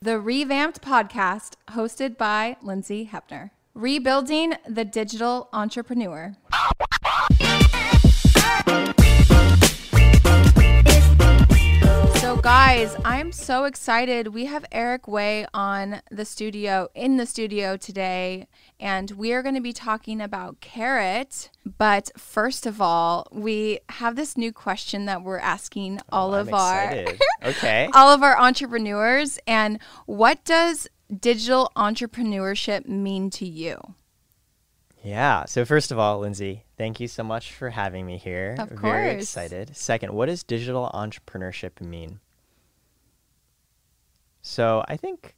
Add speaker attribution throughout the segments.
Speaker 1: The ReVampped podcast hosted by Lindsay Hepner. Rebuilding the digital entrepreneur. Guys, I'm so excited. We have Eric Wei on the studio, in the studio today, and we are going to be talking about Karat. But first of all, we have this new question that we're asking oh, all
Speaker 2: I'm
Speaker 1: of our
Speaker 2: okay.
Speaker 1: all of our entrepreneurs. And what does digital entrepreneurship mean to you?
Speaker 2: Yeah. So first of all, Lindsay, thank you so much for having me here.
Speaker 1: Of course.
Speaker 2: Very excited. Second, what does digital entrepreneurship mean? So I think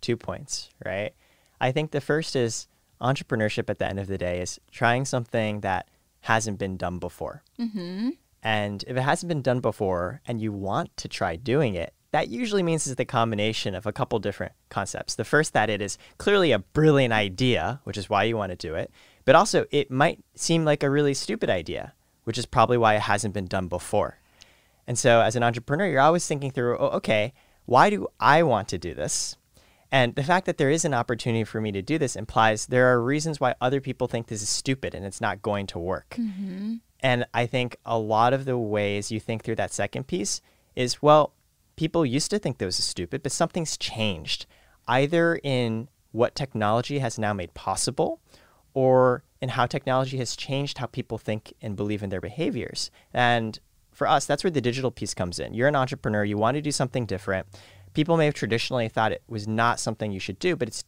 Speaker 2: two points, right? I think the first is entrepreneurship at the end of the day is trying something that hasn't been done before.
Speaker 1: Mm-hmm.
Speaker 2: And if it hasn't been done before and you want to try doing it, that usually means it's the combination of a couple different concepts. The first that it is clearly a brilliant idea, which is why you want to do it, but also it might seem like a really stupid idea, which is probably why it hasn't been done before. And so as an entrepreneur, you're always thinking through, oh, okay, why do I want to do this? And the fact that there is an opportunity for me to do this implies there are reasons why other people think this is stupid and it's not going to work. Mm-hmm. And I think a lot of the ways you think through that second piece is well, people used to think this was stupid, but something's changed, either in what technology has now made possible or in how technology has changed how people think and believe in their behaviors. And for us, that's where the digital piece comes in. You're an entrepreneur, you want to do something different. People may have traditionally thought it was not something you should do, but it's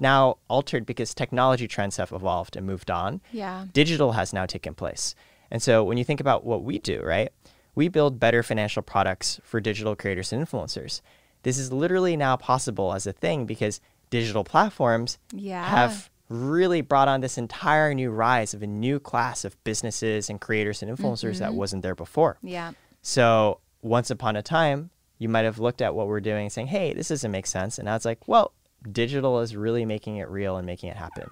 Speaker 2: now altered because technology trends have evolved and moved on
Speaker 1: Yeah.
Speaker 2: digital has now taken place. And so when you think about what we do, right? We build better financial products for digital creators and influencers. This is literally now possible as a thing because digital platforms
Speaker 1: Yeah.
Speaker 2: have really brought on this entire new rise of a new class of businesses and creators and influencers that mm-hmm. wasn't there before.
Speaker 1: Yeah.
Speaker 2: So once upon a time, you might have looked at what we're doing and saying, hey, this doesn't make sense. And now it's like, well, digital is really making it real and making it happen.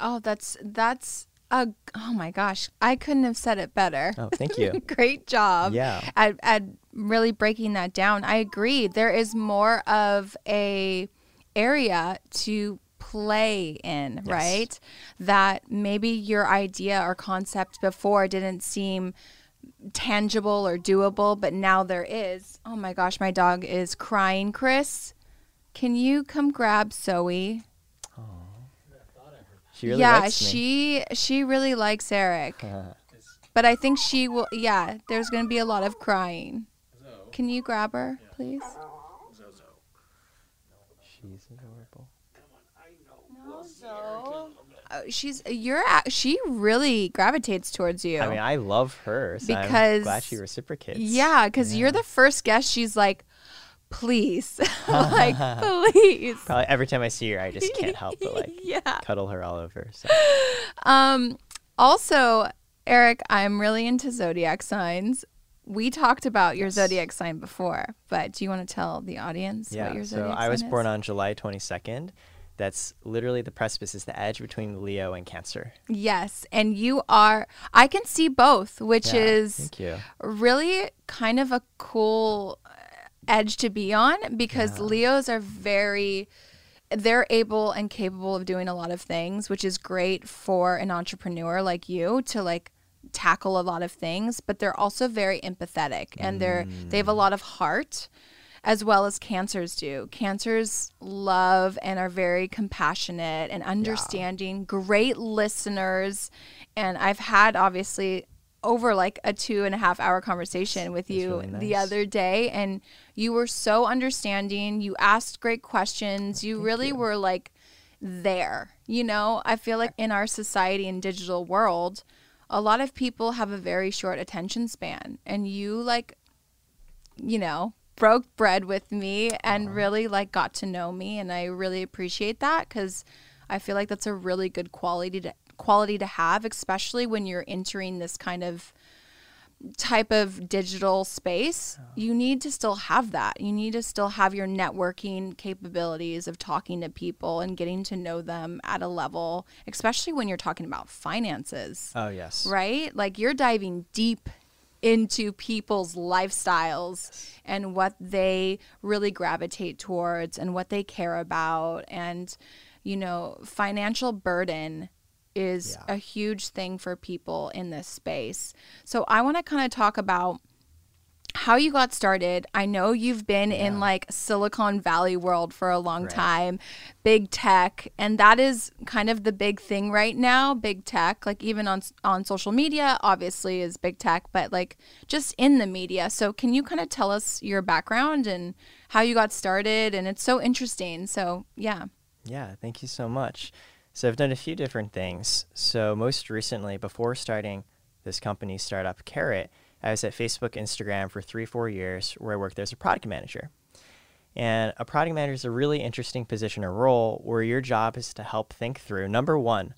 Speaker 1: Oh, that's that's a oh my gosh. I couldn't have said it better.
Speaker 2: Oh, thank you.
Speaker 1: Great job.
Speaker 2: Yeah.
Speaker 1: At, at really breaking that down. I agree. There is more of a area to play in,
Speaker 2: Yes.
Speaker 1: right? That maybe your idea or concept before didn't seem tangible or doable, but now there is. Oh my gosh, my dog is crying, Chris. Can you come grab Zoe?
Speaker 2: She really
Speaker 1: yeah,
Speaker 2: likes me.
Speaker 1: she she really likes Eric. But I think she will yeah, there's going to be a lot of crying. Can you grab her, please?
Speaker 2: She's adorable.
Speaker 1: Uh, she's you're she really gravitates towards you.
Speaker 2: I mean, I love her, so I'm
Speaker 1: Because-
Speaker 2: glad she reciprocates.
Speaker 1: yeah, cuz you're the first guest she's like please. like please.
Speaker 2: Probably every time I see her, I just can't help but like
Speaker 1: yeah.
Speaker 2: cuddle her all over. So.
Speaker 1: Um also, Eric, I'm really into zodiac signs. We talked about your zodiac sign before, but do you want to tell the audience
Speaker 2: Yeah.
Speaker 1: what your zodiac
Speaker 2: So
Speaker 1: zodiac
Speaker 2: I was born
Speaker 1: is?
Speaker 2: on July 22nd. That's literally the precipice is the edge between Leo and Cancer.
Speaker 1: Yes, and you are. I can see both, which
Speaker 2: Yeah,
Speaker 1: is
Speaker 2: thank you.
Speaker 1: really kind of a cool uh, edge to be on because Leos are very. They're able and capable of doing a lot of things, which is great for an entrepreneur like you to like tackle a lot of things, but they're also very empathetic and they're they have a lot of heart as well as cancers do. Cancers love and are very compassionate and understanding, great listeners. And I've had obviously over like a two and a half hour conversation with you
Speaker 2: really
Speaker 1: the other day, and you were so understanding. You asked great questions. You really were like there. You know, I feel like in our society and digital world, a lot of people have a very short attention span, and you like you know, broke bread with me and really like got to know me and I really appreciate that cuz I feel like that's a really good quality to quality to have especially when you're entering this kind of type of digital space. You need to still have that. You need to still have your networking capabilities of talking to people and getting to know them at a level, especially when you're talking about finances
Speaker 2: Oh yes.
Speaker 1: right? Like you're diving deep into people's lifestyles and what they really gravitate towards and what they care about and you know financial burden is
Speaker 2: Yeah.
Speaker 1: a huge thing for people in this space so i want to kind of talk about how you got started. I know you've been in like Silicon Valley world for a long
Speaker 2: Right.
Speaker 1: time, big tech, and that is kind of the big thing right now, big tech. Like even on on social media, obviously is big tech, but like just in the media. So can you kind of tell us your background and how you got started and it's so interesting. So, yeah.
Speaker 2: Yeah, thank you so much. So I've done a few different things. So most recently, before starting this company startup Karat, I was at Facebook, Instagram for three, four years, where I worked there as a product manager. And a product manager is a really interesting position or role where your job is to help think through number one,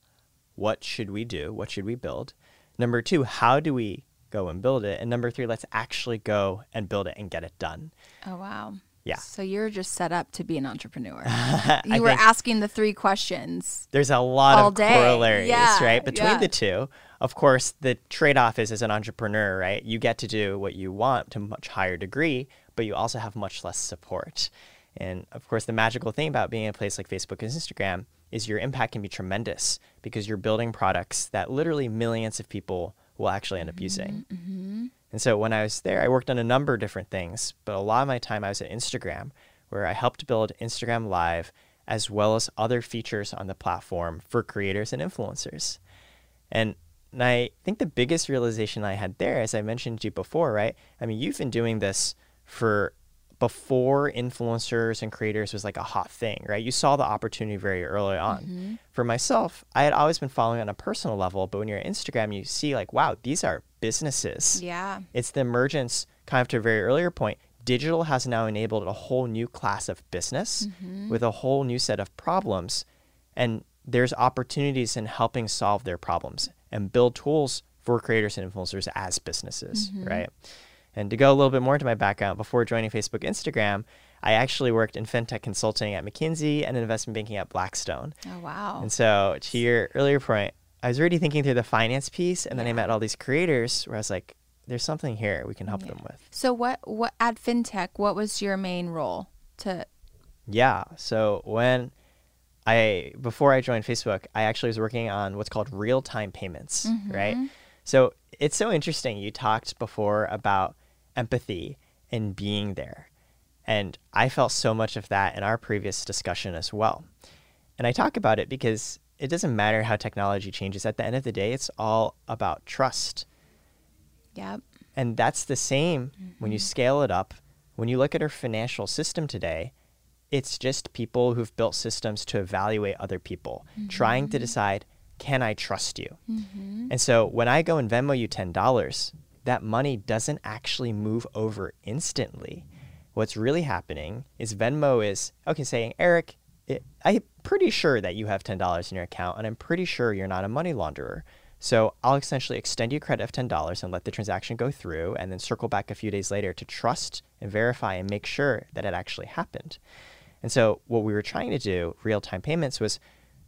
Speaker 2: what should we do? What should we build? Number two, how do we go and build it? And number three, let's actually go and build it and get it done.
Speaker 1: Oh, wow.
Speaker 2: Yeah.
Speaker 1: So you're just set up to be an entrepreneur. You were asking the three questions.
Speaker 2: there's a lot of
Speaker 1: day.
Speaker 2: corollaries,
Speaker 1: Yeah,
Speaker 2: right? Between
Speaker 1: yeah.
Speaker 2: the two. Of course, the trade off is as an entrepreneur, right? You get to do what you want to a much higher degree, but you also have much less support. And of course, the magical thing about being in a place like Facebook and Instagram is your impact can be tremendous because you're building products that literally millions of people will actually end up using. Mm-hmm, mm-hmm. And so when I was there, I worked on a number of different things, but a lot of my time I was at Instagram, where I helped build Instagram Live as well as other features on the platform for creators and influencers. And and I think the biggest realization I had there, as I mentioned to you before, right? I mean, you've been doing this for before influencers and creators was like a hot thing, right? You saw the opportunity very early on. Mm-hmm. For myself, I had always been following on a personal level, but when you're at Instagram, you see like, wow, these are businesses.
Speaker 1: Yeah.
Speaker 2: It's the emergence, kind of to a very earlier point. Digital has now enabled a whole new class of business mm-hmm. with a whole new set of problems. And there's opportunities in helping solve their problems and build tools for creators and influencers as businesses, mm-hmm. right? And to go a little bit more into my background, before joining Facebook, Instagram, I actually worked in fintech consulting at McKinsey and investment banking at Blackstone.
Speaker 1: Oh, wow.
Speaker 2: And so, to your earlier point, I was already thinking through the finance piece, and then I met all these creators where I was like, there's something here we can help them with.
Speaker 1: So what what at FinTech, what was your main role to
Speaker 2: Yeah. So, when I, before I joined Facebook, I actually was working on what's called real time payments, right? Mm-hmm. So, it's so interesting. You talked before about empathy and being there. And I felt so much of that in our previous discussion as well. And I talk about it because it doesn't matter how technology changes. At the end of the day, it's all about trust.
Speaker 1: Yep.
Speaker 2: And that's the same when you mm-hmm. scale it up. When you look at our financial system today, it's just people who've built systems to evaluate other people, mm-hmm. trying to decide, can I trust you? Mm-hmm. And so when I go and Venmo you $10, that money doesn't actually move over instantly. What's really happening is Venmo is, okay, saying, Eric, it, I'm pretty sure that you have $10 in your account, and I'm pretty sure you're not a money launderer. So I'll essentially extend you credit of $10 and let the transaction go through, and then circle back a few days later to trust and verify and make sure that it actually happened. And so what we were trying to do, real time payments, was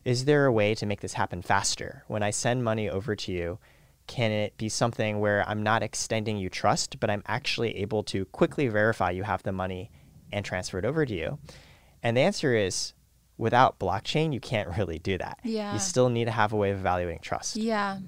Speaker 2: is there a way to make this happen faster? When I send money over to you, can it be something where I'm not extending you trust, but I'm actually able to quickly verify you have the money and transfer it over to you? And the answer is without blockchain, you can't really do that.
Speaker 1: Yeah.
Speaker 2: You still need to have a way of evaluating trust.
Speaker 1: Yeah.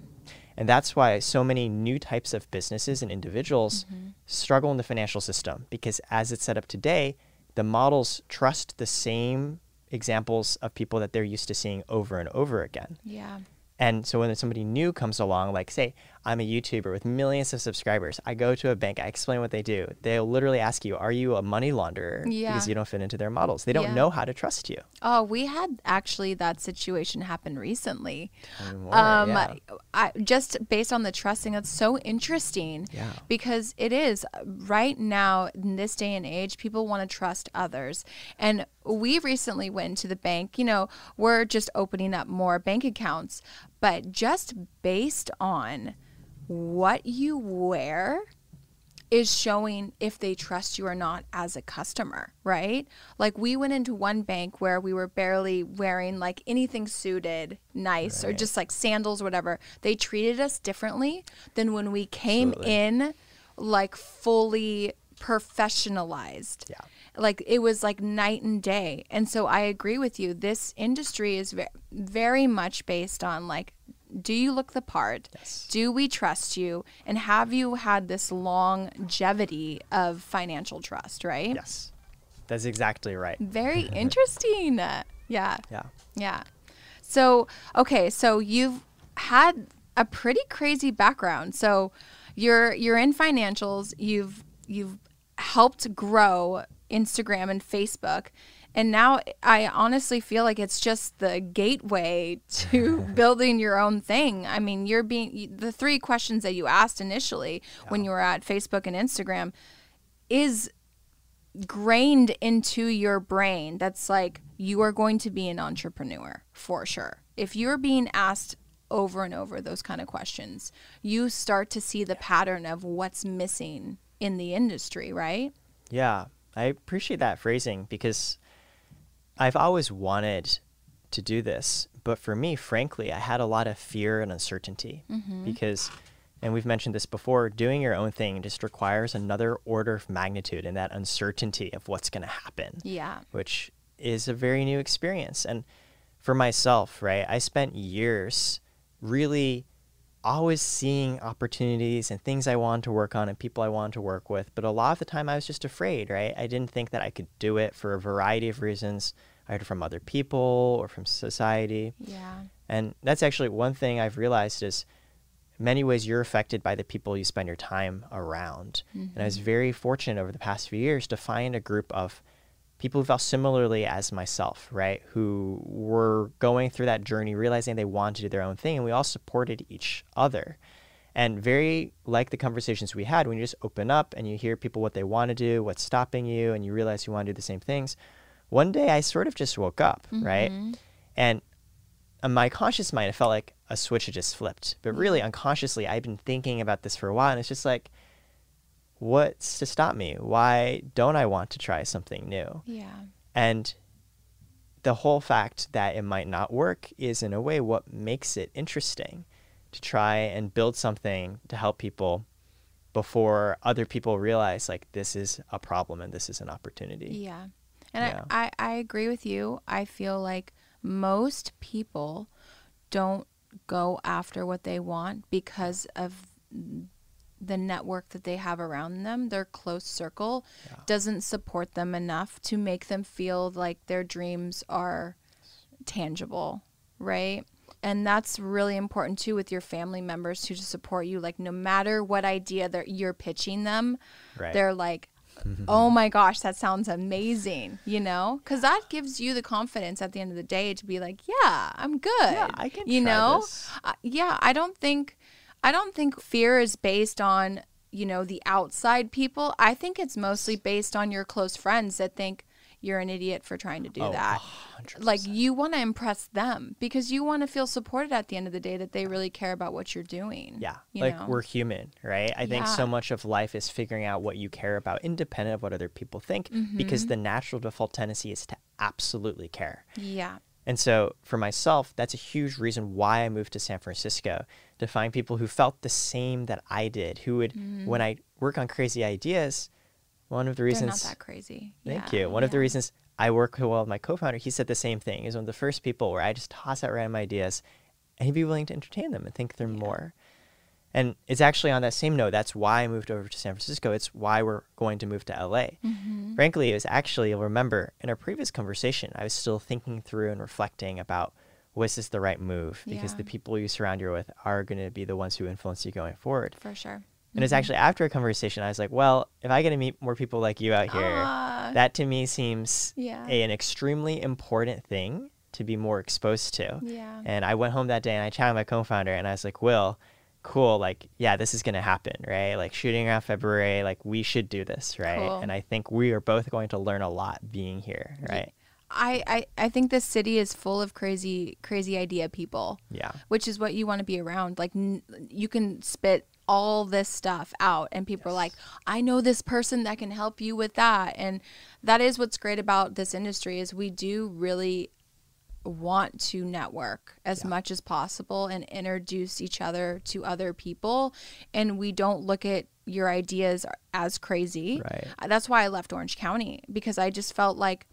Speaker 2: And that's why so many new types of businesses and individuals
Speaker 1: Mm-hmm.
Speaker 2: struggle in the financial system because as it's set up today, the models trust the same examples of people that they're used to seeing over and over again.
Speaker 1: Yeah.
Speaker 2: And so when somebody new comes along, like say I'm a YouTuber with millions of subscribers, I go to a bank, I explain what they do. They'll literally ask you, "Are you a money launderer?"
Speaker 1: Yeah.
Speaker 2: Because you don't fit into their models. They don't
Speaker 1: Yeah.
Speaker 2: know how to trust you.
Speaker 1: Oh, we had actually that situation happen recently.
Speaker 2: More,
Speaker 1: Um,
Speaker 2: yeah.
Speaker 1: I, just based on the trusting, that's so interesting.
Speaker 2: Yeah.
Speaker 1: Because it is right now in this day and age, people want to trust others, and we recently went to the bank. You know, we're just opening up more bank accounts, but just based on what you wear is showing if they trust you or not as a customer, right? Like we went into one bank where we were barely wearing like anything suited, nice, or just like sandals, whatever. They treated us differently than when we came
Speaker 2: Absolutely.
Speaker 1: in like fully professionalized.
Speaker 2: Yeah.
Speaker 1: Like it was like night and day. And so I agree with you. This industry is ve- very much based on like do you look the part?
Speaker 2: Yes.
Speaker 1: Do we trust you? And have you had this longevity of financial trust, right?
Speaker 2: Yes. That's exactly right.
Speaker 1: Very interesting. Yeah.
Speaker 2: Yeah.
Speaker 1: Yeah. So, okay, so you've had a pretty crazy background. So, you're you're in financials, you've you've helped grow Instagram and Facebook, and now I honestly feel like it's just the gateway to building your own thing. I mean, you're being the three questions that you asked initially when you were at Facebook and Instagram is grained into your brain that's like you are going to be an entrepreneur for sure. If you're being asked over and over those kind of questions, you start to see the pattern of what's missing in the industry, right?
Speaker 2: Yeah, I appreciate that phrasing because I've always wanted to do this, but for me, frankly, I had a lot of fear and uncertainty mm-hmm. because, and we've mentioned this before, doing your own thing just requires another order of magnitude in that uncertainty of what's going to happen,
Speaker 1: Yeah.
Speaker 2: which is a very new experience. And for myself, right, I spent years really always seeing opportunities and things I wanted to work on and people I wanted to work with. But a lot of the time I was just afraid, right? I didn't think that I could do it for a variety of reasons, I heard from other people or from society.
Speaker 1: Yeah.
Speaker 2: And that's actually one thing I've realized is many ways you're affected by the people you spend your time around. And I was mm-hmm. very fortunate over the past few years to find a group of people who felt similarly as myself, right? Who were going through that journey, realizing they wanted to do their own thing, and we all supported each other. And very like the conversations we had, when you just open up and you hear people what they want to do, what's stopping you, and you realize you want to do the same things. One day I sort of just woke up, right? Mm-hmm. And in my conscious mind, it felt like a switch had just flipped. But really, unconsciously, I've been thinking about this for a while, and it's just like, what's to stop me? Why don't I want to try something new?
Speaker 1: Yeah.
Speaker 2: And the whole fact that it might not work is, in a way, what makes it interesting to try and build something to help people before other people realize, like, this is a problem and this is an opportunity.
Speaker 1: Yeah. And
Speaker 2: Yeah.
Speaker 1: I, I, I agree with you. I feel like most people don't go after what they want because of the network that they have around them, their close circle doesn't support them enough to make them feel like their dreams are tangible, right? And that's really important too with your family members to just support you. Like no matter what idea that you're pitching them,
Speaker 2: Right.
Speaker 1: they're like, "Oh my gosh, that sounds amazing!" You know, because that gives you the confidence at the end of the day to be like, "Yeah, I'm good."
Speaker 2: Yeah, I can
Speaker 1: You know. Uh, yeah. I don't think, I don't think fear is based on you know the outside people. I think it's mostly based on your close friends that think you're an idiot for trying to do
Speaker 2: Oh,
Speaker 1: that. Like you want to impress them because you want to feel supported at the end of the day that they really care about what you're doing.
Speaker 2: Yeah,
Speaker 1: you
Speaker 2: like
Speaker 1: know?
Speaker 2: we're human, right? I think so much of life is figuring out what you care about, independent of what other people think, because
Speaker 1: Mm-hmm.
Speaker 2: the natural default tendency is to absolutely care.
Speaker 1: Yeah.
Speaker 2: And so for myself, that's a huge reason why I moved to San Francisco to find people who felt the same that I did, who would, when I work on crazy ideas, one of the
Speaker 1: Mm-hmm. They're
Speaker 2: reasons.
Speaker 1: not that crazy.
Speaker 2: Thank
Speaker 1: Yeah,
Speaker 2: you. One of the reasons I work well with my co-founder, he said the same thing. He's one of the first people where I just toss out random ideas, and he'd be willing to entertain them and think through more. And it's actually on that same note. That's why I moved over to San Francisco. It's why we're going to move to LA.
Speaker 1: Mm-hmm.
Speaker 2: Frankly, it was actually, you'll remember in our previous conversation, I was still thinking through and reflecting about was this the right move? Because
Speaker 1: Yeah.
Speaker 2: the people you surround you with are going to be the ones who influence you going forward.
Speaker 1: For sure.
Speaker 2: And it's actually after a conversation, I was like, well, if I get to meet more people like you out here,
Speaker 1: Ah.
Speaker 2: that to me seems
Speaker 1: Yeah.
Speaker 2: a, an extremely important thing to be more exposed to.
Speaker 1: Yeah.
Speaker 2: And I went home that day and I chatted with my co-founder and I was like, Will, cool, like, yeah, this is gonna happen, right? Like shooting around February, like we should do this, right?
Speaker 1: Cool.
Speaker 2: And I think we are both going to learn a lot being here, right?
Speaker 1: I, I, I think this city is full of crazy crazy idea people.
Speaker 2: Yeah.
Speaker 1: Which is what you want to be around. Like n- you can spit all this stuff out and people are like, "I know this person that can help you with that." And that is what's great about this industry is we do really want to network as much as possible and introduce each other to other people and we don't look at your ideas as crazy.
Speaker 2: Right.
Speaker 1: Uh, That's why I left Orange County because I just felt like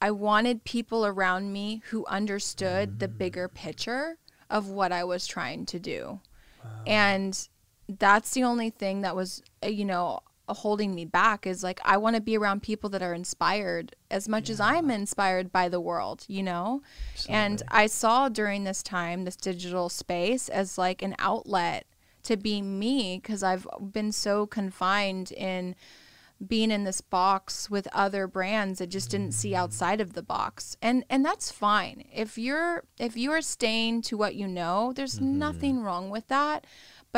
Speaker 1: I wanted people around me who understood the bigger picture of what I was trying to do. And that's the only thing that was, uh, you know, holding me back is like I want to be around people that are inspired as much as I'm inspired by the world, you know? And I saw during this time this digital space as like an outlet to be me because I've been so confined in being in this box with other brands that just didn't see mm. outside of the box. And and that's fine. If you're if you are staying to what you know there's mm-hmm. nothing wrong with that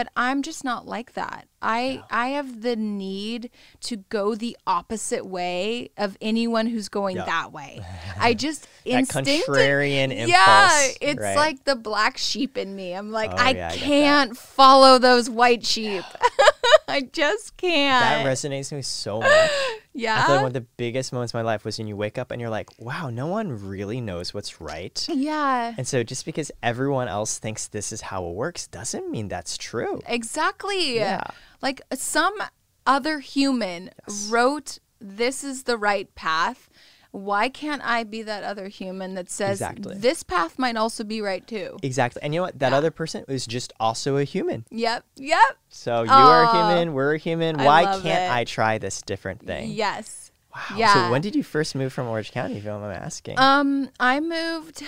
Speaker 1: but i'm just not like that i i have the need to go the opposite way of anyone who's going
Speaker 2: Yeah.
Speaker 1: that way i just instinctive
Speaker 2: contrarian impulse.
Speaker 1: yeah it's
Speaker 2: right?
Speaker 1: like the black sheep in me i'm like
Speaker 2: Oh,
Speaker 1: i
Speaker 2: yeah, I
Speaker 1: can't follow those white sheep i just can't
Speaker 2: that resonates with me so much. I
Speaker 1: yeah
Speaker 2: feel like one of the biggest moments of my life was when you wake up and you're like, wow, no one really knows what's right.
Speaker 1: yeah
Speaker 2: And so just because everyone else thinks this is how it works doesn't mean that's true.
Speaker 1: Exactly.
Speaker 2: Yeah.
Speaker 1: Like some other human wrote, This is the right path. Why can't I be that other human that says
Speaker 2: Exactly.
Speaker 1: this path might also be right too?
Speaker 2: Exactly. And you know what? That other person is just also a human.
Speaker 1: Yep. Yep.
Speaker 2: So you are
Speaker 1: Aw.
Speaker 2: human, we're a human.
Speaker 1: I
Speaker 2: Why can't
Speaker 1: it.
Speaker 2: I try this different thing?
Speaker 1: Yes.
Speaker 2: Wow.
Speaker 1: Yeah.
Speaker 2: So when did you first move from Orange County, if you don't mind me asking?
Speaker 1: Um, I moved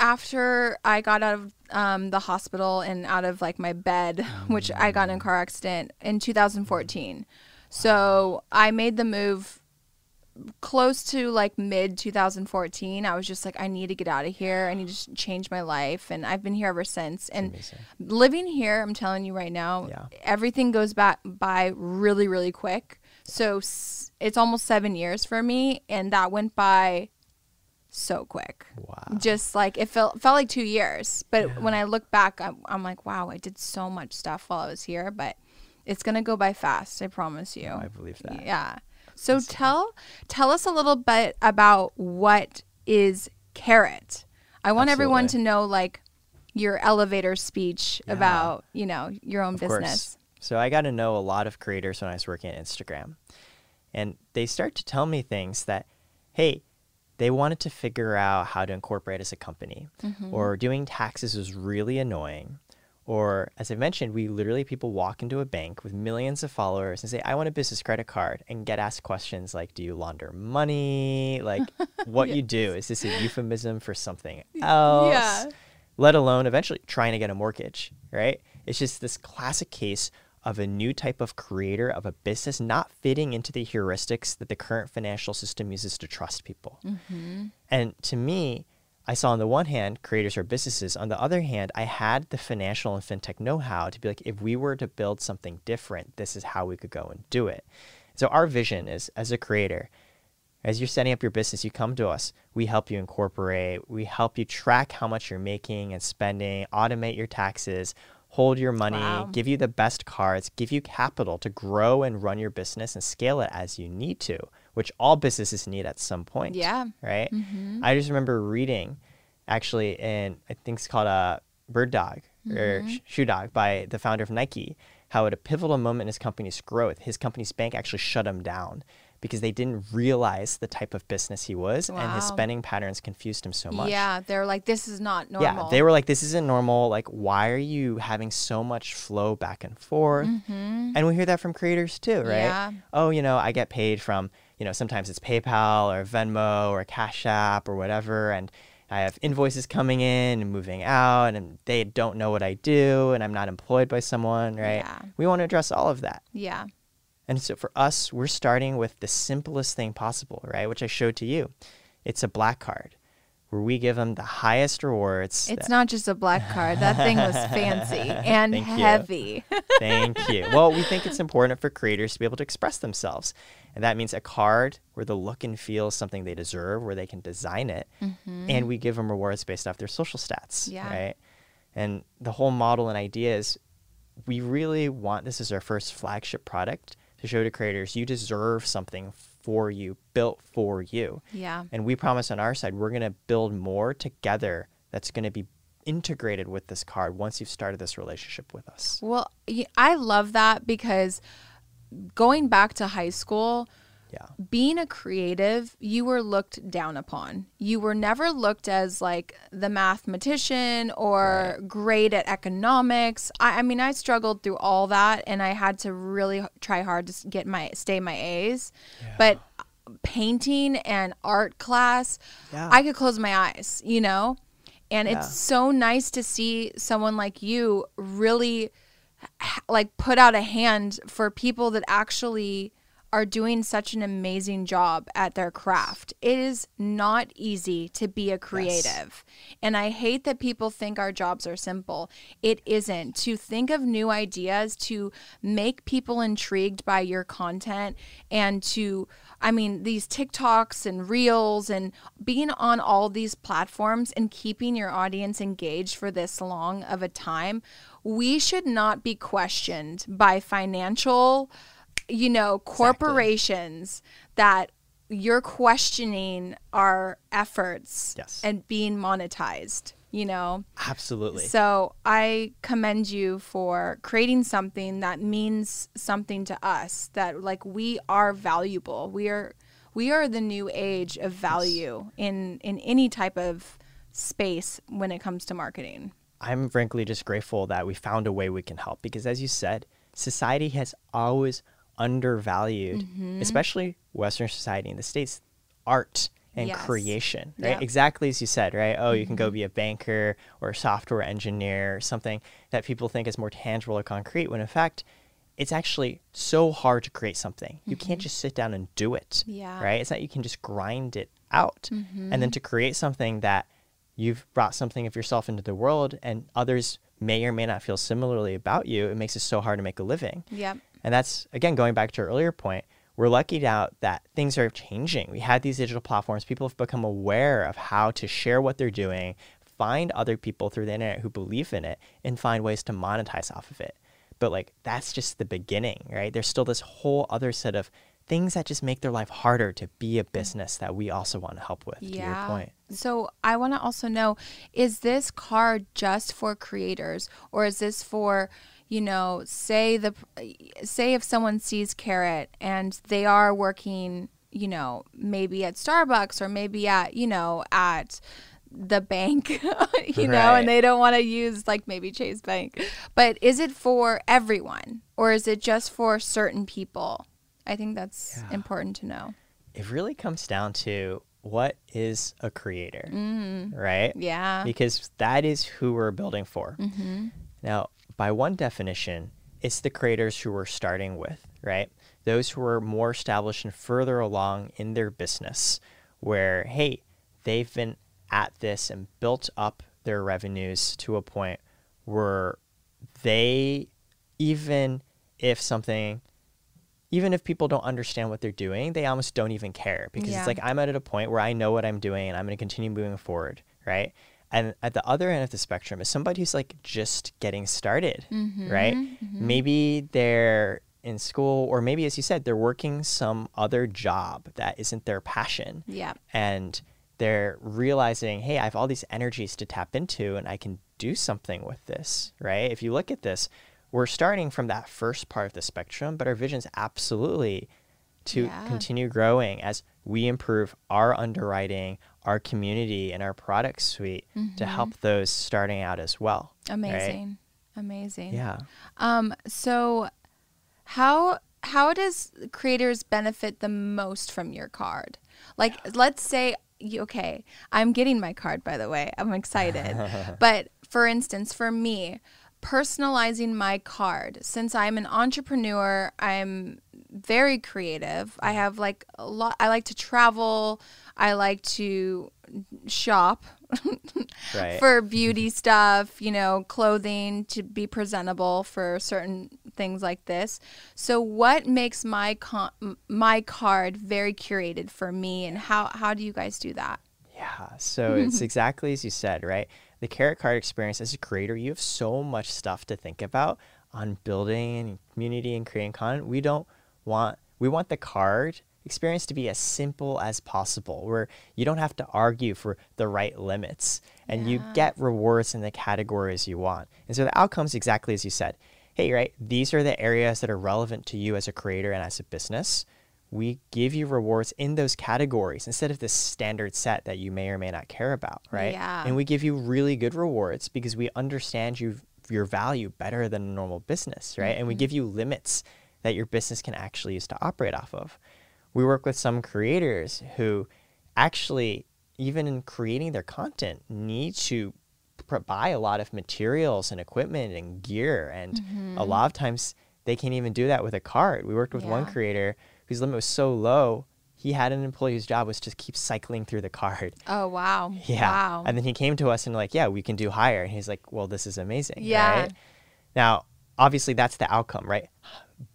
Speaker 1: after I got out of um, the hospital and out of like my bed, which I got in a car accident in 2014. So I made the move close to like mid 2014. I was just like, I need to get out of here. I need to change my life, and I've been here ever since. And
Speaker 2: amazing.
Speaker 1: living here, I'm telling you right now,
Speaker 2: Yeah.
Speaker 1: everything goes back by really, really quick. So it's almost seven years for me, and that went by so quick.
Speaker 2: Wow.
Speaker 1: Just like it felt felt like two years, but when I look back, I'm, I'm like, wow, I did so much stuff while I was here, but it's gonna go by fast. I promise you.
Speaker 2: I believe that.
Speaker 1: Yeah. So tell tell us a little bit about what is Karat. I want everyone to know like your elevator speech
Speaker 2: Yeah.
Speaker 1: about you know your own
Speaker 2: Of
Speaker 1: business.
Speaker 2: course. So I got to know a lot of creators when I was working at Instagram. And they start to tell me things that, hey, they wanted to figure out how to incorporate as a company.
Speaker 1: Mm-hmm.
Speaker 2: Or doing taxes was really annoying. Or as I mentioned, we literally people walk into a bank with millions of followers and say, I want a business credit card and get asked questions like, Do you launder money? Like what you do. Is this a euphemism for something else?
Speaker 1: Yeah.
Speaker 2: let alone eventually trying to get a mortgage, right? It's just this classic case of a new type of creator of a business not fitting into the heuristics that the current financial system uses to trust people. Mm-hmm. And to me, I saw on the one hand creators or businesses. On the other hand, I had the financial and fintech know how to be like, if we were to build something different, this is how we could go and do it. So, our vision is as a creator, as you're setting up your business, you come to us. We help you incorporate, we help you track how much you're making and spending, automate your taxes, hold your money,
Speaker 1: Wow.
Speaker 2: give you the best cards, give you capital to grow and run your business and scale it as you need to, which all businesses need at some point.
Speaker 1: Yeah.
Speaker 2: Right? Mm-hmm. I just remember reading actually in, I think it's called a Bird Dog or mm-hmm. Shoe Dog by the founder of Nike, how at a pivotal moment in his company's growth, his company's bank actually shut him down because they didn't realize the type of business he was and his spending patterns confused him so much.
Speaker 1: Yeah, they're like, this is not normal.
Speaker 2: Yeah, they were like, this isn't normal. Like, why are you having so much flow back and forth? And we hear that from creators too, right?
Speaker 1: Mm-hmm. Yeah.
Speaker 2: Oh, you know, I get paid from, you know, sometimes it's PayPal or Venmo or Cash App or whatever. And I have invoices coming in and moving out, and they don't know what I do, and I'm not employed by someone, right?
Speaker 1: Yeah.
Speaker 2: We want to address all of that.
Speaker 1: Yeah.
Speaker 2: And so for us, we're starting with the simplest thing possible, right? Which I showed to you. It's a black card where we give them the highest rewards.
Speaker 1: It's
Speaker 2: that-
Speaker 1: not just a black card. That thing was fancy and
Speaker 2: Thank you.
Speaker 1: heavy.
Speaker 2: Thank you. Well, we think it's important for creators to be able to express themselves. And that means a card where the look and feel is something they deserve, where they can design it. Mm-hmm. And we give them rewards based off their social stats.
Speaker 1: Yeah.
Speaker 2: Right. And the whole model and idea is we really want this as our first flagship product to show to creators you deserve something for you, built for you.
Speaker 1: yeah.
Speaker 2: And we promise on our side, we're going to build more together that's going to be integrated with this card once you've started this relationship with us.
Speaker 1: Well, I love that because going back to high school,
Speaker 2: Yeah.
Speaker 1: being a creative, you were looked down upon. You were never looked as like the mathematician or great at economics. I, I mean, I struggled through all that and I had to really try hard to get my stay my A's. But painting and art class,
Speaker 2: Yeah.
Speaker 1: I could close my eyes, you know? And
Speaker 2: Yeah.
Speaker 1: it's so nice to see someone like you really like put out a hand for people that actually are doing such an amazing job at their craft. It is not easy to be a creative. And I hate that people think our jobs are simple. It isn't. To think of new ideas, to make people intrigued by your content, and to, I mean, these TikToks and Reels and being on all these platforms and keeping your audience engaged for this long of a time, we should not be questioned by financial you know, corporations that you're questioning our efforts
Speaker 2: Yes.
Speaker 1: and being monetized, you know?
Speaker 2: Absolutely.
Speaker 1: So I commend you for creating something that means something to us, that like we are valuable. We are we are the new age of value in in any type of space when it comes to marketing.
Speaker 2: I'm frankly just grateful that we found a way we can help because, as you said, society has always undervalued,
Speaker 1: Mm-hmm.
Speaker 2: especially Western society in the States, art and
Speaker 1: Yes.
Speaker 2: creation, right?
Speaker 1: Yeah.
Speaker 2: Exactly as you said, right? Oh, you can
Speaker 1: Mm-hmm.
Speaker 2: go be a banker or a software engineer or something that people think is more tangible or concrete, when in fact, it's actually so hard to create something. You can't just sit down and do it,
Speaker 1: Mm-hmm. Yeah.
Speaker 2: right? It's not you can just grind it out. And
Speaker 1: Mm-hmm.
Speaker 2: then to create something that you've brought something of yourself into the world and others may or may not feel similarly about you, it makes it so hard to make a living.
Speaker 1: Yep.
Speaker 2: And that's again going back to our earlier point. We're lucky now that things are changing. We had these digital platforms. People have become aware of how to share what they're doing, find other people through the internet who believe in it, and find ways to monetize off of it. But like that's just the beginning, right? There's still this whole other set of things that just make their life harder to be a business that we also want to help with. To your point.
Speaker 1: So I want to also know is this card just for creators or is this for you know say the say if someone sees Karat and they are working you know maybe at Starbucks or maybe at you know at the bank you know and they don't want to use like maybe Chase Bank. But is it for everyone or is it just for certain people? I think that's
Speaker 2: Yeah.
Speaker 1: important to know.
Speaker 2: It really comes down to what is a creator, mm-hmm. right?
Speaker 1: yeah.
Speaker 2: Because that is who we're building for. Mm-hmm. Now, by one definition, it's the creators who we're starting with, right? Those who are more established and further along in their business, where, hey, they've been at this and built up their revenues to a point where they, even if something even if people don't understand what they're doing, they almost don't even care because
Speaker 1: Yeah.
Speaker 2: it's like I'm at a point where I know what I'm doing and I'm going to continue moving forward, right? And at the other end of the spectrum is somebody who's like just getting started, mm-hmm, right? Mm-hmm. Maybe they're in school or maybe as you said they're working some other job that isn't their passion
Speaker 1: yeah
Speaker 2: and they're realizing, hey, I have all these energies to tap into and I can do something with this, right? If you look at this, we're starting from that first part of the spectrum, but our vision is absolutely to
Speaker 1: Yeah.
Speaker 2: continue growing as we improve our underwriting, our community, and our product suite to help those starting out as well. right?
Speaker 1: Amazing. Amazing.
Speaker 2: Yeah.
Speaker 1: Um so how how does creators benefit the most from your card? Like let's say you- okay, I'm getting my card by the way. I'm excited. but for instance, for me, personalizing my card since I'm an entrepreneur, I'm very creative. I have like a lot I like to travel, I like to shop
Speaker 2: Right.
Speaker 1: for beauty stuff, you know, clothing to be presentable for certain things like this. So, what makes my con- my card very curated for me, and how how do you guys do that?
Speaker 2: Yeah. So it's exactly as you said, right? The Karat card experience as a creator, you have so much stuff to think about on building and community and creating content. We don't want we want the card experience to be as simple as possible, where you don't have to argue for the right limits and you get rewards in the categories you want. And so the outcome's exactly as you said. Hey, right, these are the areas that are relevant to you as a creator and as a business. We give you rewards in those categories instead of the standard set that you may or may not care about, right?
Speaker 1: Yeah.
Speaker 2: And we give you really good rewards because we understand you your value better than a normal business, right? And we mm-hmm. give you limits that your business can actually use to operate off of. We work with some creators who actually even in creating their content need to buy a lot of materials and equipment and gear and a mm-hmm. lot of times they can't even do that with a card. We worked with one creator whose limit was so low, he had an employee whose job was just keep cycling through the card.
Speaker 1: Oh wow.
Speaker 2: Yeah.
Speaker 1: Wow.
Speaker 2: And then he came to us and like, yeah, we can do higher. And he's like, well, this is amazing.
Speaker 1: Yeah.
Speaker 2: Right? Now, obviously, that's the outcome, right?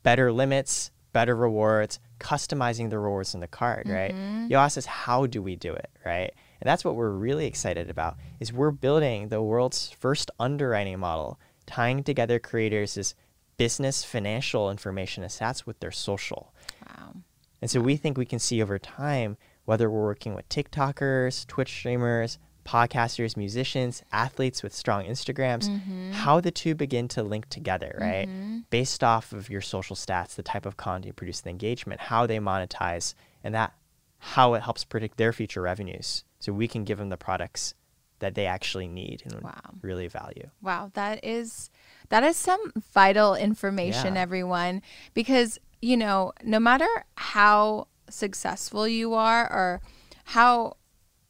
Speaker 2: Better limits, better rewards, customizing the rewards in the card, right?
Speaker 1: Mm-hmm.
Speaker 2: You asked us, how do we do it, right? And that's what we're really excited about is we're building the world's first underwriting model, tying together creators' business financial information and stats with their social.
Speaker 1: wow.
Speaker 2: And so we think we can see over time whether we're working with TikTokers, Twitch streamers, podcasters, musicians, athletes with strong Instagrams,
Speaker 1: Mm-hmm.
Speaker 2: how the two begin to link together, right? Based off of your social stats, the type of content you produce, the engagement, how they monetize, and that how it helps predict their future revenues. So we can give them the products that they actually need and
Speaker 1: Wow.
Speaker 2: really value.
Speaker 1: Wow, that is that is some vital information,
Speaker 2: Yeah.
Speaker 1: everyone. Because you know, no matter how successful you are or how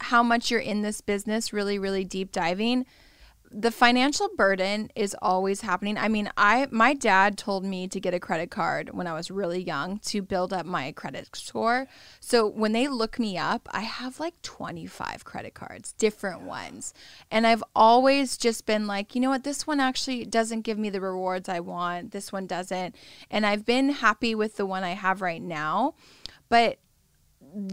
Speaker 1: how much you're in this business, really, really deep diving, the financial burden is always happening. I mean, I my dad told me to get a credit card when I was really young to build up my credit score. So when they look me up, I have like 25 credit cards, different ones. And I've always just been like, you know what, this one actually doesn't give me the rewards I want. This one doesn't. And I've been happy with the one I have right now. But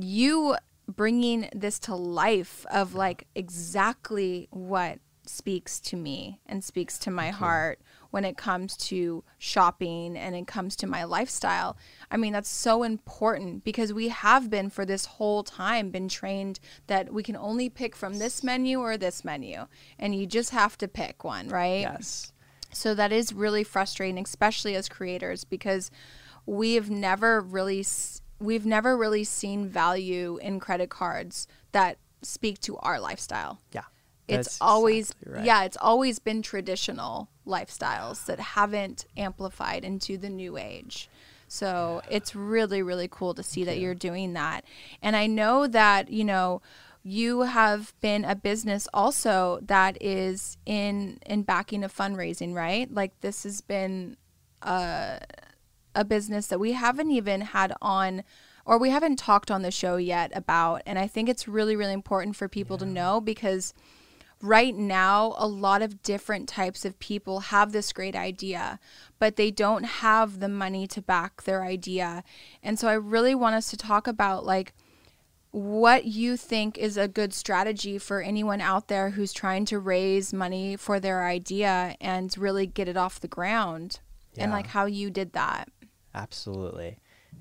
Speaker 1: you bringing this to life of like exactly what speaks to me and speaks to my heart when it comes to shopping and it comes to my lifestyle. I mean, that's so important because we have been for this whole time been trained that we can only pick from this menu or this menu and you just have to pick one, right?
Speaker 2: Yes.
Speaker 1: So that is really frustrating, especially as creators, because we have never really s- we've never really seen value in credit cards that speak to our lifestyle.
Speaker 2: Yeah.
Speaker 1: It's always
Speaker 2: exactly right.
Speaker 1: yeah, it's always been traditional lifestyles that haven't amplified into the new age. So it's really really cool to see that you're doing that. And I know that, you know, you have been a business also that is in in backing of fundraising, right? Like this has been a a business that we haven't even had on or we haven't talked on the show yet about and I think it's really really important for people to know because right now a lot of different types of people have this great idea but they don't have the money to back their idea. And so i really want us to talk about like what you think is a good strategy for anyone out there who's trying to raise money for their idea and really get it off the ground and like how you did that
Speaker 2: Absolutely.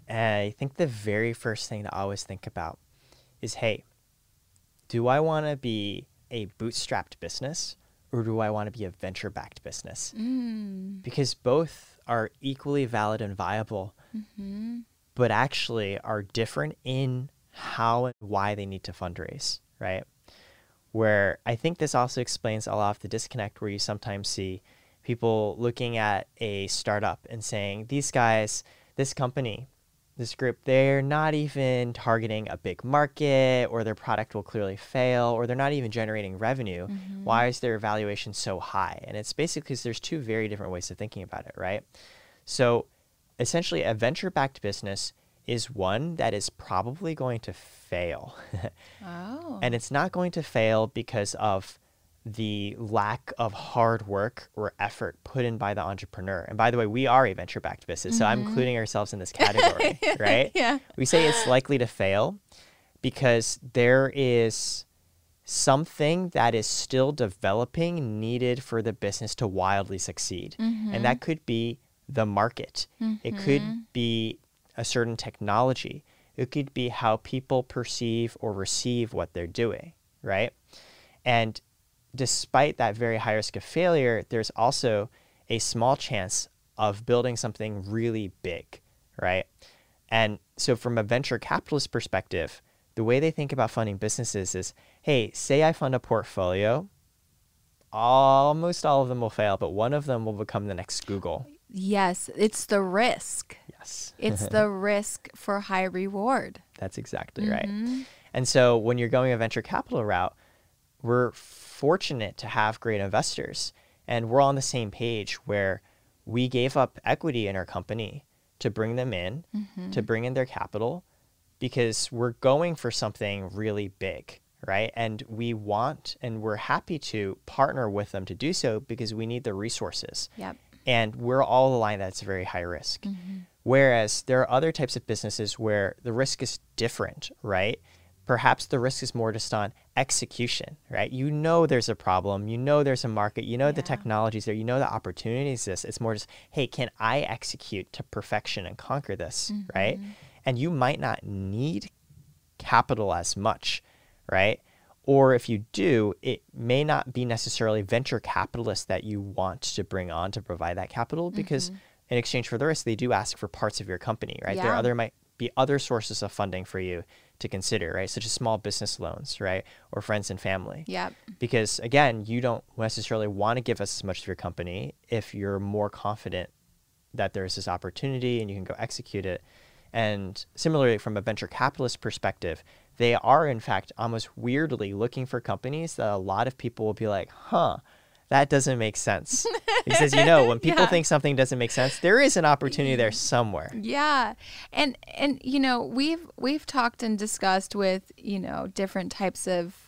Speaker 2: And I think the very first thing to always think about is hey, do I want to be a bootstrapped business or do I want to be a venture backed business?
Speaker 1: mm.
Speaker 2: Because both are equally valid and viable,
Speaker 1: hmm
Speaker 2: but actually are different in how and why they need to fundraise, right? Where I think this also explains a lot of the disconnect where you sometimes see people looking at a startup and saying, these guys, this company, this group, they're not even targeting a big market or their product will clearly fail or they're not even generating revenue. Mm-hmm. Why is their valuation so high? And it's basically because there's two very different ways of thinking about it, right? So essentially, a venture backed business is one that is probably going to fail.
Speaker 1: oh
Speaker 2: and it's not going to fail because of the lack of hard work or effort put in by the entrepreneur. And by the way, we are a venture backed business, so I'm mm-hmm. including ourselves in this category, right?
Speaker 1: yeah
Speaker 2: We say it's likely to fail because there is something that is still developing needed for the business to wildly succeed. And that mm-hmm. could be the market. It could mm-hmm. be a certain technology. It could be how people perceive or receive what they're doing, right? And despite that very high risk of failure, there's also a small chance of building something really big, right? And so, from a venture capitalist perspective, the way they think about funding businesses is hey, say I fund a portfolio, almost all of them will fail, but one of them will become the next Google.
Speaker 1: Yes, it's the risk.
Speaker 2: Yes.
Speaker 1: It's the risk for high reward.
Speaker 2: That's exactly right. Mm-hmm. And so when you're going a venture capital route, we're fortunate to have great investors and we're on the same page where we gave up equity in our company to bring them in, mm-hmm. to bring in their capital because we're going for something really big, right? And we want and we're happy to partner with them to do so because we need the resources
Speaker 1: Yep.
Speaker 2: and we're all aligned that it's a very high risk. Mm-hmm. Whereas there are other types of businesses where the risk is different, right? Perhaps the risk is more just on execution, right? You know there's a problem, you know there's a market, you know the
Speaker 1: Yeah.
Speaker 2: technologies there, you know the opportunities exist. It's more just, hey, can I execute to perfection and conquer this, right? Mm-hmm. And you might not need capital as much, right? Or if you do, it may not be necessarily venture capitalists that you want to bring on to provide that capital because mm-hmm. in exchange for the risk, they do ask for parts of your company, right? There
Speaker 1: Yeah.
Speaker 2: other might be other sources of funding for you to consider, right? Such as small business loans, right? Or friends and family.
Speaker 1: Yeah.
Speaker 2: Because again, you don't necessarily want to give us as much of your company if you're more confident that there's this opportunity and you can go execute it. And similarly, from a venture capitalist perspective, they are in fact almost weirdly looking for companies that a lot of people will be like, huh, that doesn't make sense. because you know, when people
Speaker 1: Yeah.
Speaker 2: think something doesn't make sense, there is an opportunity there mm-hmm. somewhere.
Speaker 1: Yeah. And and you know, we've we've talked and discussed with, you know, different types of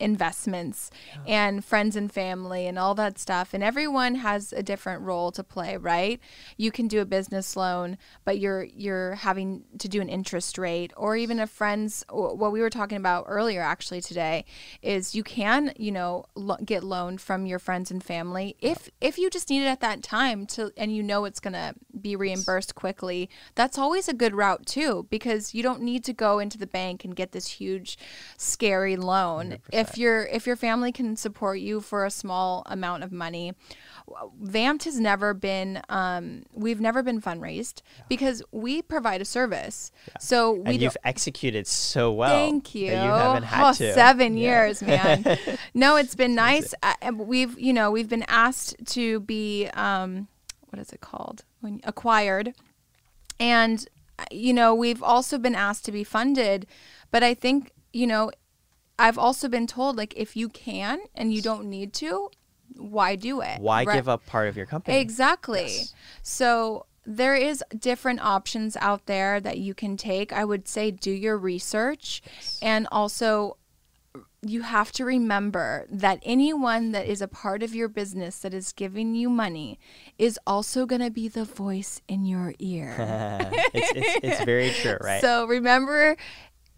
Speaker 1: investments and friends and family and all that stuff. And everyone has a different role to play right? You can do a business loan but you're you're having to do an interest rate or even a friend's what we were talking about earlier actually today is you can you know lo- get loaned from your friends and family if if you just need it at that time to and you know it's going to be reimbursed quickly. That's always a good route too because you don't need to go into the bank and get this huge scary loan if your if your family can support you for a small amount of money Vamped has never been um, we've never been fundraised because we provide a service so we
Speaker 2: And
Speaker 1: don't
Speaker 2: you've executed so well.
Speaker 1: Thank you.
Speaker 2: That you haven't had
Speaker 1: oh,
Speaker 2: to.
Speaker 1: seven
Speaker 2: Yeah.
Speaker 1: years, man. no, it's been nice. Uh, we've, you know, we've been asked to be, um, what is it called? When acquired, and uh, you know, we've also been asked to be funded. But I think, you know, I've also been told like if you can and you don't need to, why do it?
Speaker 2: Why
Speaker 1: Right?
Speaker 2: give up part of your company?
Speaker 1: Exactly.
Speaker 2: Yes.
Speaker 1: So there is different options out there that you can take. I would say do your research and also you have to remember that anyone that is a part of your business that is giving you money is also going to be the voice in your ear.
Speaker 2: it's, it's, it's very true, right?
Speaker 1: So remember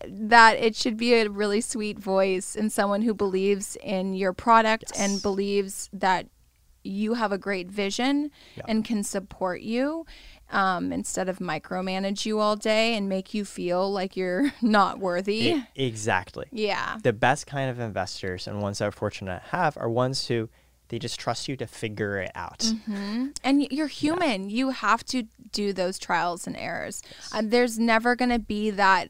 Speaker 1: that it should be a really sweet voice and someone who believes in your product
Speaker 2: Yes.
Speaker 1: and believes that you have a great vision
Speaker 2: Yeah.
Speaker 1: and can support you um, instead of micromanage you all day and make you feel like you're not worthy.
Speaker 2: E- exactly.
Speaker 1: yeah.
Speaker 2: The best kind of investors and ones that are fortunate to have are ones who they just trust you to figure it out.
Speaker 1: Mm-hmm. And you're human. You have to do those trials and errors. Uh, there's never going to be that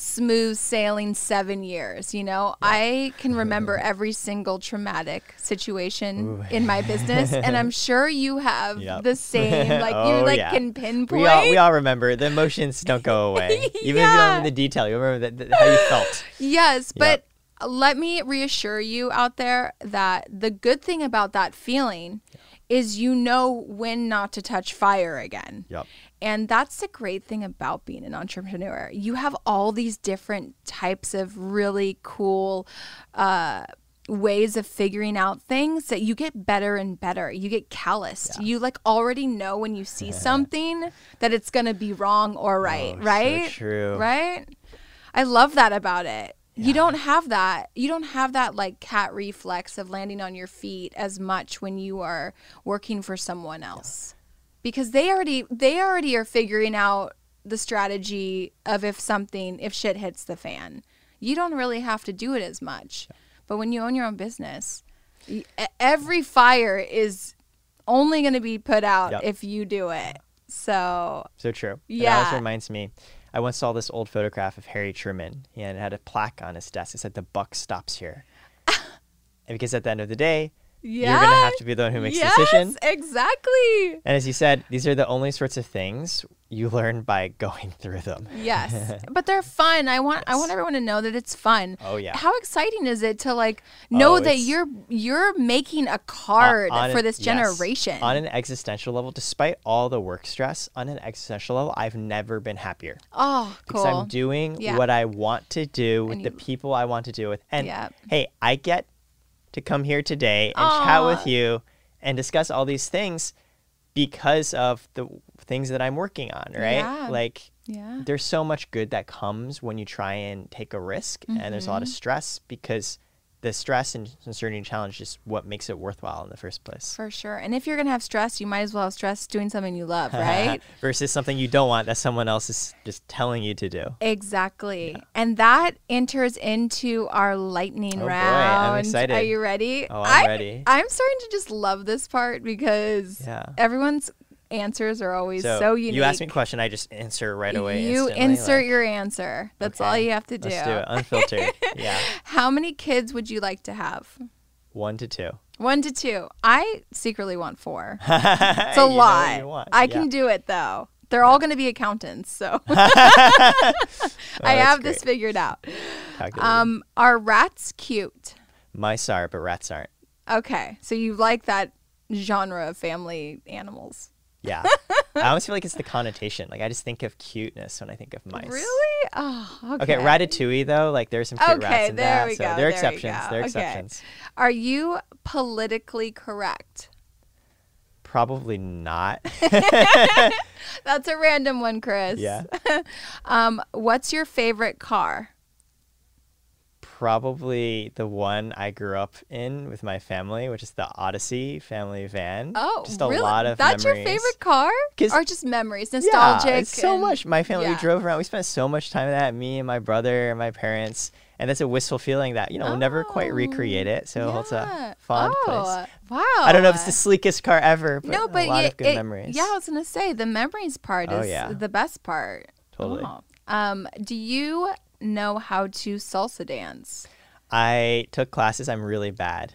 Speaker 1: smooth sailing seven years. You know, I can remember every single traumatic situation in my business, and I'm sure you have
Speaker 2: Yep.
Speaker 1: the same. Like you
Speaker 2: Oh,
Speaker 1: like
Speaker 2: yeah.
Speaker 1: can pinpoint.
Speaker 2: We all, we all remember the emotions don't go away. Even if you don't remember the detail, you remember the, how you felt.
Speaker 1: Yes,
Speaker 2: Yep.
Speaker 1: but let me reassure you out there that the good thing about that feeling is you know when not to touch fire again.
Speaker 2: Yep.
Speaker 1: And that's the great thing about being an entrepreneur. You have all these different types of really cool uh, ways of figuring out things that you get better and better. You get calloused. You like already know when you see something that it's going to be wrong or right,
Speaker 2: Oh, so
Speaker 1: right?
Speaker 2: true.
Speaker 1: Right? I love that about it. You don't have that. You don't have that like cat reflex of landing on your feet as much when you are working for someone else. Because they already they already are figuring out the strategy of if something, if shit hits the fan. You don't really have to do it as much. But when you own your own business, every fire is only going to be put out
Speaker 2: Yep.
Speaker 1: if you do it. So,
Speaker 2: So true.
Speaker 1: Yeah.
Speaker 2: always reminds me. I once saw this old photograph of Harry Truman, and it had a plaque on his desk. It said, "The buck stops here." and because at the end of the day,
Speaker 1: yeah.
Speaker 2: you're gonna have to be the one who makes
Speaker 1: yes,
Speaker 2: the decision.
Speaker 1: Exactly.
Speaker 2: And as you said, these are the only sorts of things you learn by going through them.
Speaker 1: Yes, but they're fun. I want I want everyone to know that it's fun.
Speaker 2: Oh, yeah.
Speaker 1: How exciting is it to like know
Speaker 2: Oh,
Speaker 1: that you're you're making a card
Speaker 2: On
Speaker 1: for
Speaker 2: an-
Speaker 1: this
Speaker 2: yes.
Speaker 1: generation?
Speaker 2: On an existential level, despite all the work stress, on an existential level, I've never been happier.
Speaker 1: oh,
Speaker 2: because
Speaker 1: cool.
Speaker 2: I'm doing
Speaker 1: Yeah.
Speaker 2: what I want to do with
Speaker 1: And
Speaker 2: the people I want to do with. And
Speaker 1: Yep.
Speaker 2: hey, I get to come here today and chat with you and discuss all these things because of the things that I'm working on, right?
Speaker 1: Yeah.
Speaker 2: Like
Speaker 1: yeah.
Speaker 2: there's so much good that comes when you try and take a risk and there's a lot of
Speaker 1: Mm-hmm.
Speaker 2: stress because the stress and uncertainty and challenge is what makes it worthwhile in the first place.
Speaker 1: For sure. And if you're gonna have stress, you might as well have stress doing something you love, right?
Speaker 2: Versus something you don't want that someone else is just telling you to do.
Speaker 1: Exactly. And that enters into our lightning
Speaker 2: Oh, boy, I'm
Speaker 1: round.
Speaker 2: excited.
Speaker 1: Are you ready?
Speaker 2: Oh, I'm ready.
Speaker 1: I'm starting to just love this part because
Speaker 2: Yeah.
Speaker 1: everyone's answers are always so, unique.
Speaker 2: You ask me a question, I just answer right away.
Speaker 1: You insert
Speaker 2: like,
Speaker 1: your answer. That's all you have to do.
Speaker 2: Let's do it. Unfiltered. yeah.
Speaker 1: How many kids would you like to have?
Speaker 2: One to two.
Speaker 1: One to two. I secretly want four.
Speaker 2: it's
Speaker 1: a lot. I can do it though. They're all going to be accountants, so I have this figured out. Um, are rats cute?
Speaker 2: Mice are, but rats aren't.
Speaker 1: Okay, so you like that genre of family animals?
Speaker 2: Yeah. I almost feel like it's the connotation. Like I just think of cuteness when I think of mice.
Speaker 1: Really? Oh, okay.
Speaker 2: Okay, Ratatouille though, like there's some cute
Speaker 1: Okay,
Speaker 2: rats in
Speaker 1: there we
Speaker 2: so
Speaker 1: go,
Speaker 2: there are exceptions. There are
Speaker 1: Okay.
Speaker 2: exceptions.
Speaker 1: Are you politically correct?
Speaker 2: Probably not.
Speaker 1: That's a random one, Chris.
Speaker 2: yeah.
Speaker 1: Um, what's your favorite car?
Speaker 2: Probably the one I grew up in with my family, which is the Odyssey family van.
Speaker 1: Oh,
Speaker 2: just a
Speaker 1: really?
Speaker 2: lot of
Speaker 1: That's
Speaker 2: memories.
Speaker 1: your favorite car? Or just memories, nostalgic?
Speaker 2: Yeah, it's so
Speaker 1: and-
Speaker 2: much. My family
Speaker 1: yeah.
Speaker 2: we drove around. We spent so much time in that. Me and my brother and my parents, and that's a wistful feeling that you know we'll never quite recreate it. So it
Speaker 1: Yeah.
Speaker 2: a fond
Speaker 1: oh,
Speaker 2: place.
Speaker 1: Wow.
Speaker 2: I don't know if it's the sleekest car ever, but
Speaker 1: no, but
Speaker 2: a lot
Speaker 1: yeah,
Speaker 2: of good
Speaker 1: it-
Speaker 2: memories.
Speaker 1: Yeah, I was gonna say the memories part
Speaker 2: Oh,
Speaker 1: is
Speaker 2: yeah.
Speaker 1: the best part.
Speaker 2: Totally.
Speaker 1: Oh. Um, do you know how to salsa dance?
Speaker 2: I took classes. I'm really bad.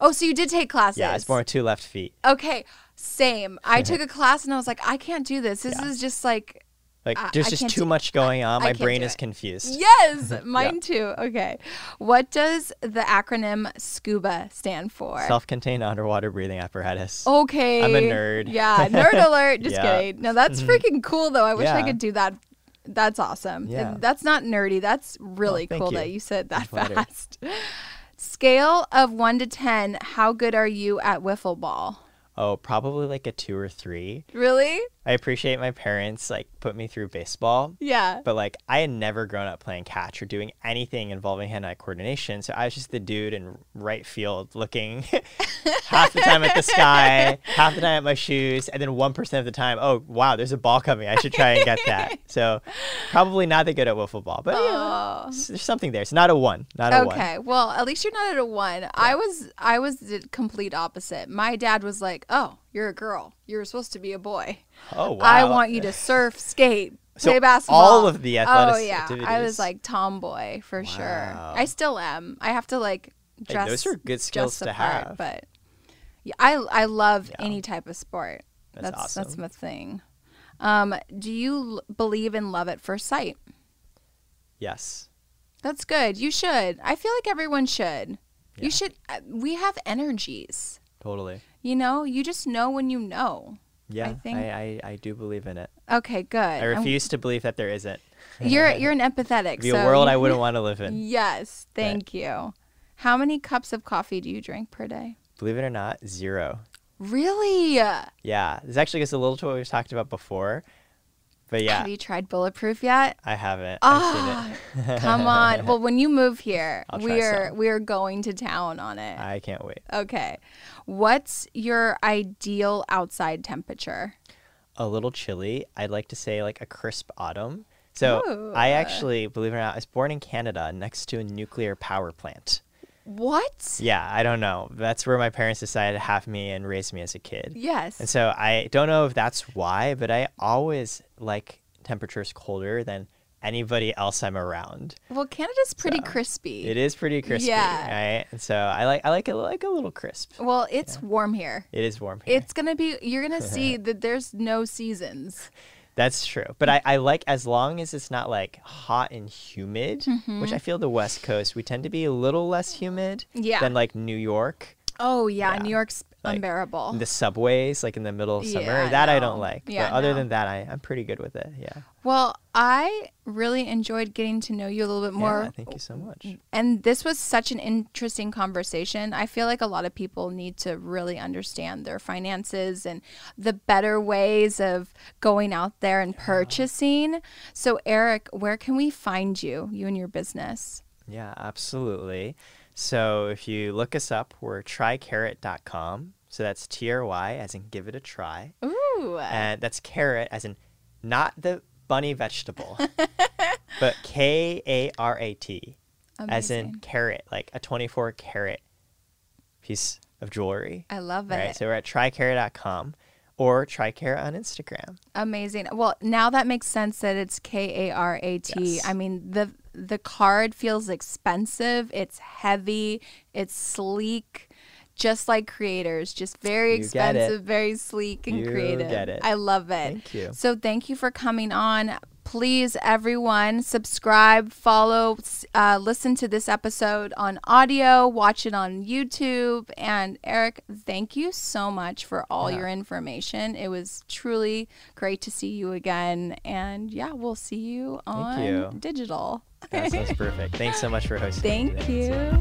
Speaker 1: Oh, so you did take classes?
Speaker 2: Yeah, it's more two left feet.
Speaker 1: Okay, same. I took a class and I was like, I can't do this. This
Speaker 2: Yeah.
Speaker 1: is just like
Speaker 2: Like
Speaker 1: I-
Speaker 2: there's
Speaker 1: I
Speaker 2: just too much going on.
Speaker 1: I
Speaker 2: My brain is confused.
Speaker 1: yes, mine too. Okay, what does the acronym SCUBA stand for?
Speaker 2: Self-contained underwater breathing apparatus.
Speaker 1: Okay.
Speaker 2: I'm a nerd.
Speaker 1: Yeah, nerd alert. Just
Speaker 2: Yeah.
Speaker 1: kidding. No, that's mm-hmm. freaking cool though. I wish I could do that. That's awesome.
Speaker 2: Yeah.
Speaker 1: That's not nerdy. That's really cool
Speaker 2: you.
Speaker 1: that you said that
Speaker 2: flattered.
Speaker 1: fast. Scale of one to 10, how good are you at wiffle ball?
Speaker 2: Oh, probably like a two or three.
Speaker 1: Really?
Speaker 2: I appreciate my parents like put me through baseball.
Speaker 1: Yeah.
Speaker 2: But like I had never grown up playing catch or doing anything involving hand-eye coordination, so I was just the dude in right field looking half the time at the sky, half the time at my shoes, and then one percent of the time, oh wow, there's a ball coming. I should try and get that. So probably not that good at wiffle ball, but
Speaker 1: Oh.
Speaker 2: s- there's something there. It's not a one, not a one.
Speaker 1: Okay. Well, at least you're not at a one. I was I was the complete opposite. My dad was like, "Oh, you're a girl. You're supposed to be a boy.
Speaker 2: Oh wow.
Speaker 1: I want you to surf, skate,
Speaker 2: So
Speaker 1: play basketball."
Speaker 2: all of the athletic.
Speaker 1: Oh
Speaker 2: athletic
Speaker 1: yeah, I was like tomboy for sure. I still am. I have to like
Speaker 2: Hey, those are good skills to
Speaker 1: the part,
Speaker 2: have.
Speaker 1: But yeah, I I love
Speaker 2: Yeah.
Speaker 1: any type of sport.
Speaker 2: That's
Speaker 1: that's that's my thing. Um, do you l- believe in love at first sight?
Speaker 2: Yes.
Speaker 1: That's good. You should. I feel like everyone should.
Speaker 2: Yeah.
Speaker 1: You should. uh, We have energies.
Speaker 2: Totally.
Speaker 1: You know, you just know when you know.
Speaker 2: Yeah,
Speaker 1: think-
Speaker 2: I, I, I do believe in it.
Speaker 1: Okay, good.
Speaker 2: I
Speaker 1: I'm-
Speaker 2: refuse to believe that there isn't.
Speaker 1: You're you're an empathetic.
Speaker 2: Be
Speaker 1: so
Speaker 2: a world I wouldn't want to live in.
Speaker 1: Yes, thank you. How many cups of coffee do you drink per day?
Speaker 2: Believe it or not, zero.
Speaker 1: Really?
Speaker 2: Yeah, this actually gets a little to what we talked about before, but yeah,
Speaker 1: Have you tried bulletproof yet?
Speaker 2: I haven't. It.
Speaker 1: Ah, come on. Well, when you move here, we're we're going to town on it.
Speaker 2: I can't wait.
Speaker 1: Okay. What's your ideal outside temperature?
Speaker 2: a little chilly. I'd like to say like a crisp autumn. So
Speaker 1: Ooh.
Speaker 2: I actually, believe it or not, I was born in Canada next to a nuclear power plant.
Speaker 1: What?
Speaker 2: Yeah, I don't know. That's where my parents decided to have me and raise me as a kid.
Speaker 1: Yes.
Speaker 2: And so I don't know if that's why, but I always like temperatures colder than anybody else I'm around.
Speaker 1: well, Canada's pretty
Speaker 2: So,
Speaker 1: crispy.
Speaker 2: It is pretty crispy,
Speaker 1: Yeah.
Speaker 2: right? And so I like I like it like a little crisp.
Speaker 1: Well, it's warm here.
Speaker 2: It is warm here.
Speaker 1: It's gonna be. You're gonna see that there's no seasons.
Speaker 2: That's true. But I, I like as long as it's not like hot and humid,
Speaker 1: Mm-hmm.
Speaker 2: which I feel the West Coast we tend to be a little less humid
Speaker 1: Yeah.
Speaker 2: than like New York.
Speaker 1: Oh yeah,
Speaker 2: Yeah.
Speaker 1: New York's
Speaker 2: Like,
Speaker 1: unbearable.
Speaker 2: The subways, like in the middle of summer,
Speaker 1: Yeah,
Speaker 2: that I don't like.
Speaker 1: Yeah,
Speaker 2: but other
Speaker 1: no.
Speaker 2: than that, I, I'm pretty good with it. Yeah.
Speaker 1: well, I really enjoyed getting to know you a little bit more.
Speaker 2: yeah thank you so much.
Speaker 1: And this was such an interesting conversation. I feel like a lot of people need to really understand their finances and the better ways of going out there and purchasing. So, Eric, where can we find you, you and your business?
Speaker 2: Yeah, absolutely. So if you look us up, we're trykarat.com. So that's T R Y as in give it a try.
Speaker 1: Ooh.
Speaker 2: And that's carrot as in not the bunny vegetable, but K A R A T as in karat, like a 24 carat piece of jewelry.
Speaker 1: I love it.
Speaker 2: Right. So we're at trykarat.com or trykarat on Instagram.
Speaker 1: Amazing. Well, now that makes sense that it's K A R A T.
Speaker 2: Yes.
Speaker 1: I mean, the the card feels expensive. It's heavy. It's sleek. Just like creators, just very expensive, very sleek and
Speaker 2: You
Speaker 1: creative.
Speaker 2: get it.
Speaker 1: I love it.
Speaker 2: Thank you.
Speaker 1: So thank you for coming on. Please, everyone, subscribe, follow, uh, listen to this episode on audio, watch it on YouTube. And Eric, thank you so much for all
Speaker 2: Yeah.
Speaker 1: your information. It was truly great to see you again. And yeah, we'll see you on
Speaker 2: you.
Speaker 1: digital.
Speaker 2: That sounds perfect. Thanks so much for hosting.
Speaker 1: Thank you.